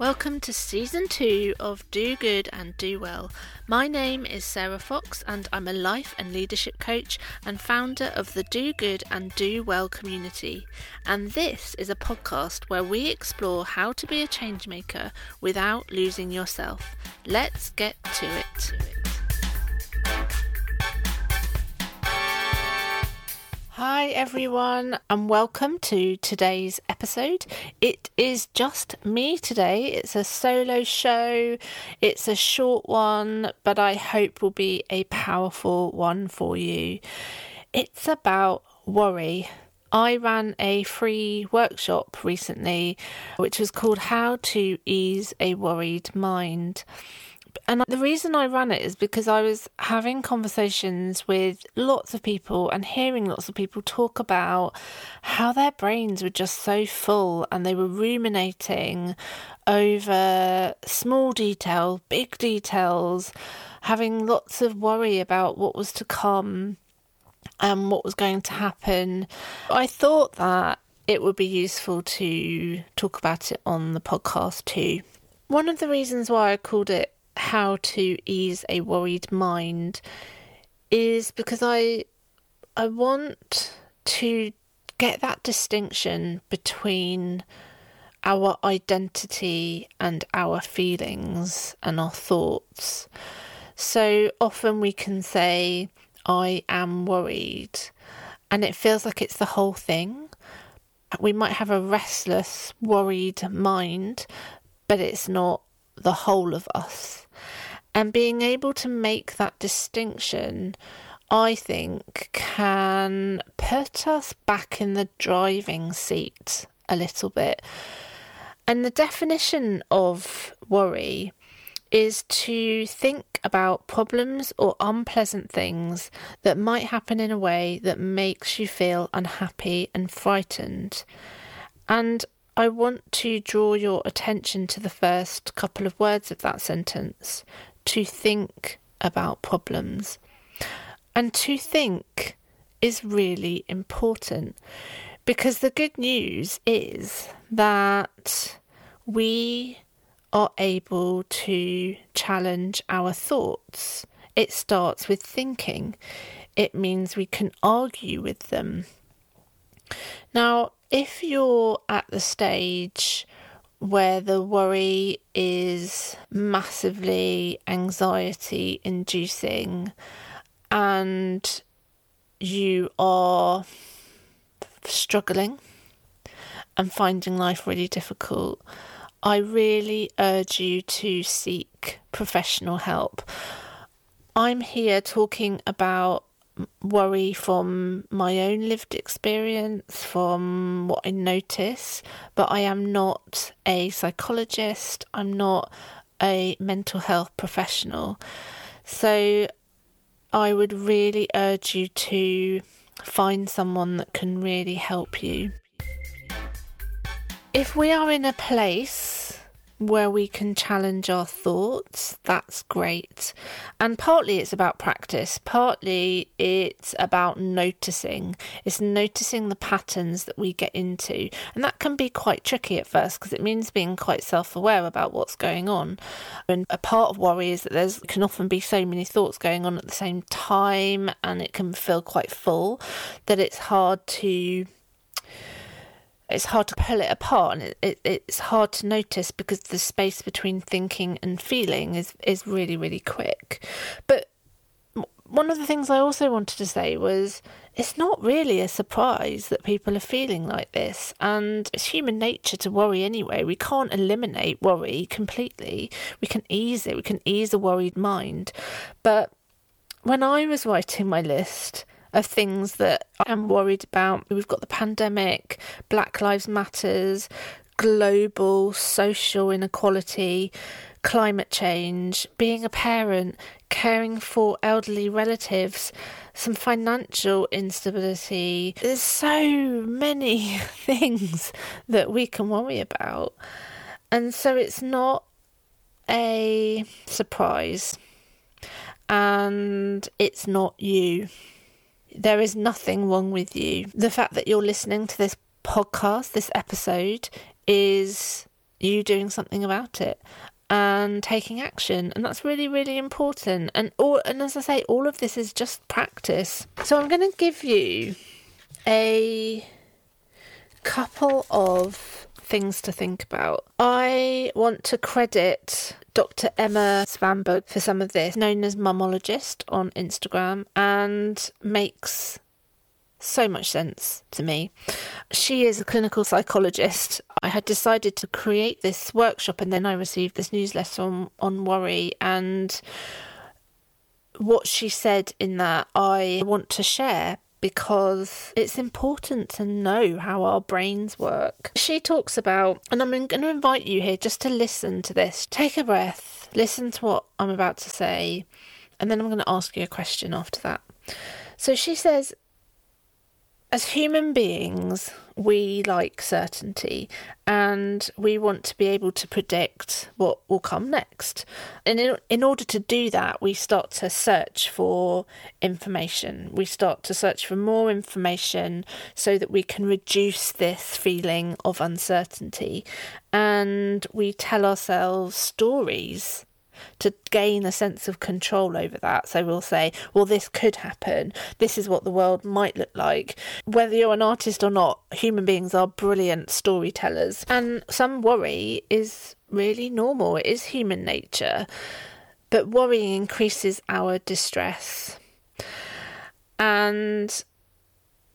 Welcome to season two of Do Good and Do Well. My name is Sarah Fox, and I'm a life and leadership coach and founder of the Do Good and Do Well community. And this is a podcast where we explore how to be a changemaker without losing yourself. Let's get to it. Hi, everyone, and welcome to today's episode. It is just me today. It's a solo show, it's a short one, but I hope will be a powerful one for you. It's about worry. I ran a free workshop recently, which was called How to Ease a Worried Mind and the reason I ran it is because I was having conversations with lots of people and hearing lots of people talk about how their brains were just so full and they were ruminating over small details, big details, having lots of worry about what was to come and what was going to happen. I thought that it would be useful to talk about it on the podcast too. One of the reasons why I called it how to ease a worried mind is because I I want to get that distinction between our identity and our feelings and our thoughts. So often we can say, I am worried, and it feels like it's the whole thing. We might have a restless, worried mind, but it's not the whole of us. And being able to make that distinction, I think, can put us back in the driving seat a little bit. And the definition of worry is to think about problems or unpleasant things that might happen in a way that makes you feel unhappy and frightened. And I want to draw your attention to the first couple of words of that sentence to think about problems. And to think is really important because the good news is that we are able to challenge our thoughts. It starts with thinking, it means we can argue with them. Now, if you're at the stage where the worry is massively anxiety inducing and you are struggling and finding life really difficult, I really urge you to seek professional help. I'm here talking about worry from my own lived experience, from what I notice, but I am not a psychologist, I'm not a mental health professional. So I would really urge you to find someone that can really help you. If we are in a place where we can challenge our thoughts, that's great. And partly it's about practice, partly it's about noticing. It's noticing the patterns that we get into. And that can be quite tricky at first because it means being quite self aware about what's going on. And a part of worry is that there's can often be so many thoughts going on at the same time and it can feel quite full that it's hard to it's hard to pull it apart and it, it, it's hard to notice because the space between thinking and feeling is, is really, really quick. But one of the things I also wanted to say was it's not really a surprise that people are feeling like this, and it's human nature to worry anyway. We can't eliminate worry completely, we can ease it, we can ease a worried mind. But when I was writing my list, of things that I'm worried about. We've got the pandemic, Black Lives Matters, global social inequality, climate change, being a parent, caring for elderly relatives, some financial instability. There's so many things that we can worry about. And so it's not a surprise. And it's not you. There is nothing wrong with you. The fact that you're listening to this podcast, this episode, is you doing something about it and taking action and that's really really important and all and as i say all of this is just practice so i'm going to give you a couple of things to think about i want to credit dr emma svanberg for some of this known as mumologist on instagram and makes so much sense to me. She is a clinical psychologist. I had decided to create this workshop and then I received this newsletter on, on worry and what she said in that I want to share because it's important to know how our brains work. She talks about, and I'm going to invite you here just to listen to this. Take a breath, listen to what I'm about to say, and then I'm going to ask you a question after that. So she says, as human beings, we like certainty and we want to be able to predict what will come next. And in, in order to do that, we start to search for information. We start to search for more information so that we can reduce this feeling of uncertainty. And we tell ourselves stories to gain a sense of control over that. So we'll say, well, this could happen. This is what the world might look like. Whether you're an artist or not, human beings are brilliant storytellers. And some worry is really normal, it is human nature. But worrying increases our distress. And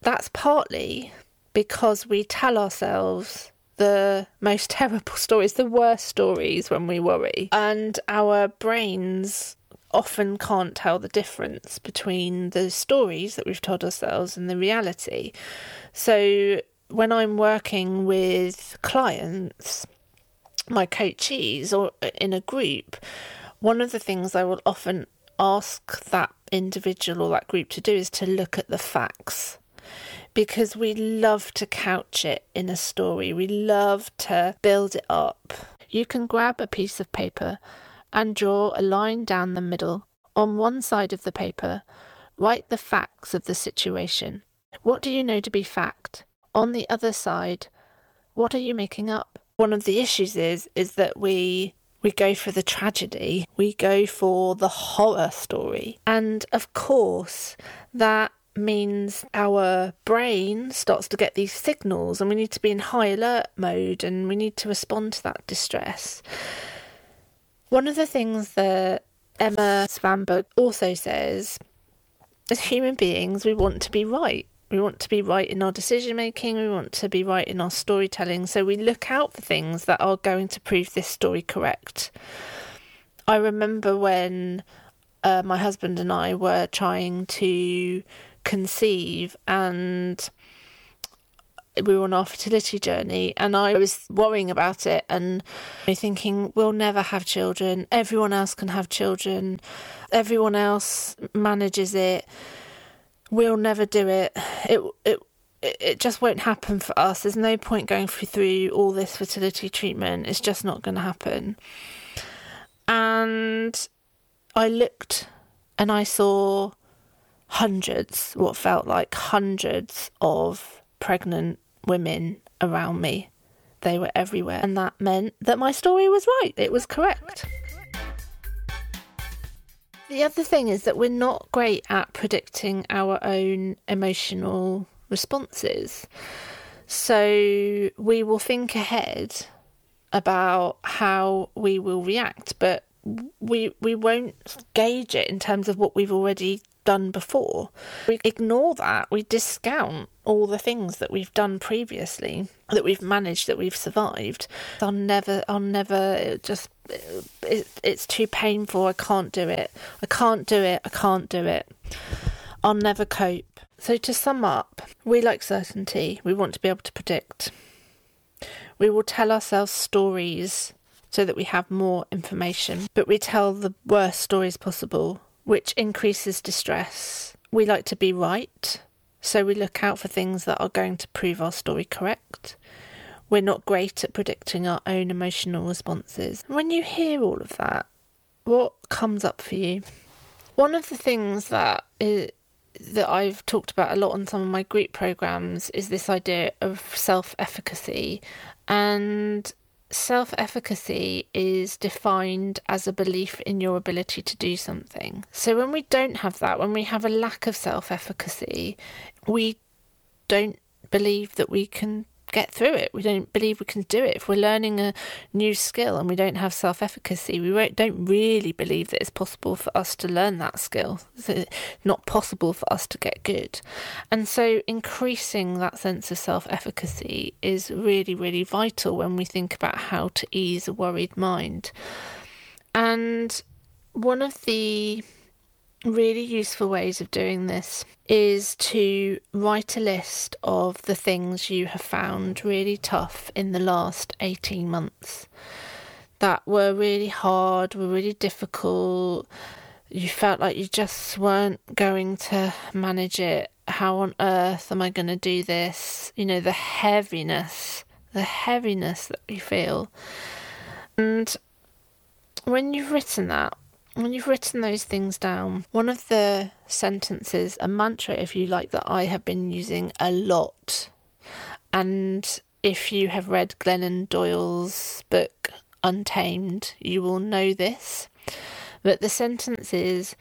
that's partly because we tell ourselves the most terrible stories, the worst stories when we worry. And our brains often can't tell the difference between the stories that we've told ourselves and the reality. So when I'm working with clients, my coachees, or uh, in a group, one of the things I will often ask that individual or that group to do is to look at the facts because we love to couch it in a story. We love to build it up. You can grab a piece of paper and draw a line down the middle. On one side of the paper, write the facts of the situation. What do you know to be fact? On the other side, what are you making up? One of the issues is is that we we go for the tragedy, we go for the horror story. And of course, that means our brain starts to get these signals and we need to be in high alert mode and we need to respond to that distress. One of the things that Emma Svanberg also says as human beings, we want to be right. We want to be right in our decision making, we want to be right in our storytelling. So we look out for things that are going to prove this story correct. I remember when uh, my husband and I were trying to conceive and we were on our fertility journey and I was worrying about it and thinking we'll never have children. Everyone else can have children. Everyone else manages it. We'll never do it. It it it just won't happen for us. There's no point going through all this fertility treatment. It's just not going to happen. And I looked and I saw hundreds, what felt like hundreds of pregnant women around me. They were everywhere. And that meant that my story was right, it was correct. The other thing is that we're not great at predicting our own emotional responses. So we will think ahead about how we will react, but we we won't gauge it in terms of what we've already done before. We ignore that, we discount all the things that we've done previously, that we've managed, that we've survived. I'll never, I'll never just, it, it's too painful, I can't do it. I can't do it, I can't do it. I'll never cope. So, to sum up, we like certainty, we want to be able to predict. We will tell ourselves stories so that we have more information, but we tell the worst stories possible which increases distress. We like to be right, so we look out for things that are going to prove our story correct. We're not great at predicting our own emotional responses. When you hear all of that, what comes up for you? One of the things that is, that I've talked about a lot on some of my group programs is this idea of self efficacy and self efficacy is defined as a belief in your ability to do something. So when we don't have that, when we have a lack of self efficacy, we don't believe that we can get through it. We don't believe we can do it. If we're learning a new skill and we don't have self efficacy, we don't really believe that it's possible for us to learn that skill. It's uh, not possible for us to get good. And so, increasing that sense of self efficacy is really, really vital when we think about how to ease a worried mind. And one of the really useful ways of doing this is to write a list of the things you have found really tough in the last 18 months that were really hard, were really difficult. You felt like you just weren't going to manage it. How on earth am I going to do this? You know, the heaviness, the heaviness that we feel. And when you've written that, when you've written those things down, one of the sentences, a mantra, if you like, that I have been using a lot, and if you have read Glennon Doyle's book Untamed, you will know this. But the sentence is,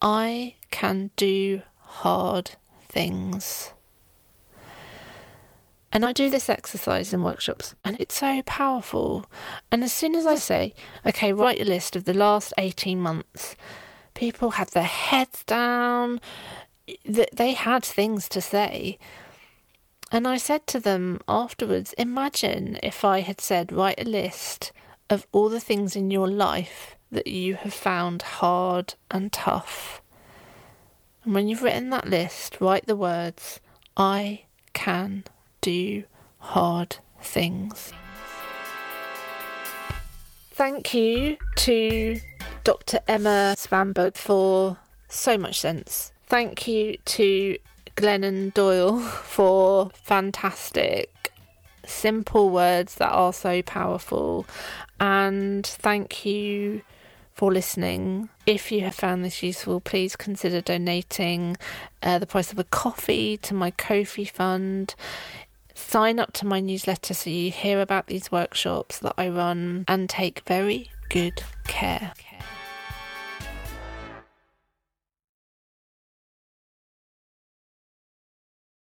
I can do hard things. And I do this exercise in workshops, and it's so powerful. And as soon as I say, okay, write a list of the last 18 months, people had their heads down, they had things to say. And I said to them afterwards, imagine if I had said, write a list of all the things in your life that you have found hard and tough. And when you've written that list, write the words, I can do hard things. Thank you to Dr. Emma Svanberg for so much sense. Thank you to Glennon Doyle for fantastic, simple words that are so powerful. And thank you for listening. If you have found this useful, please consider donating uh, the price of a coffee to my Ko-fi fund sign up to my newsletter so you hear about these workshops that I run and take very good care.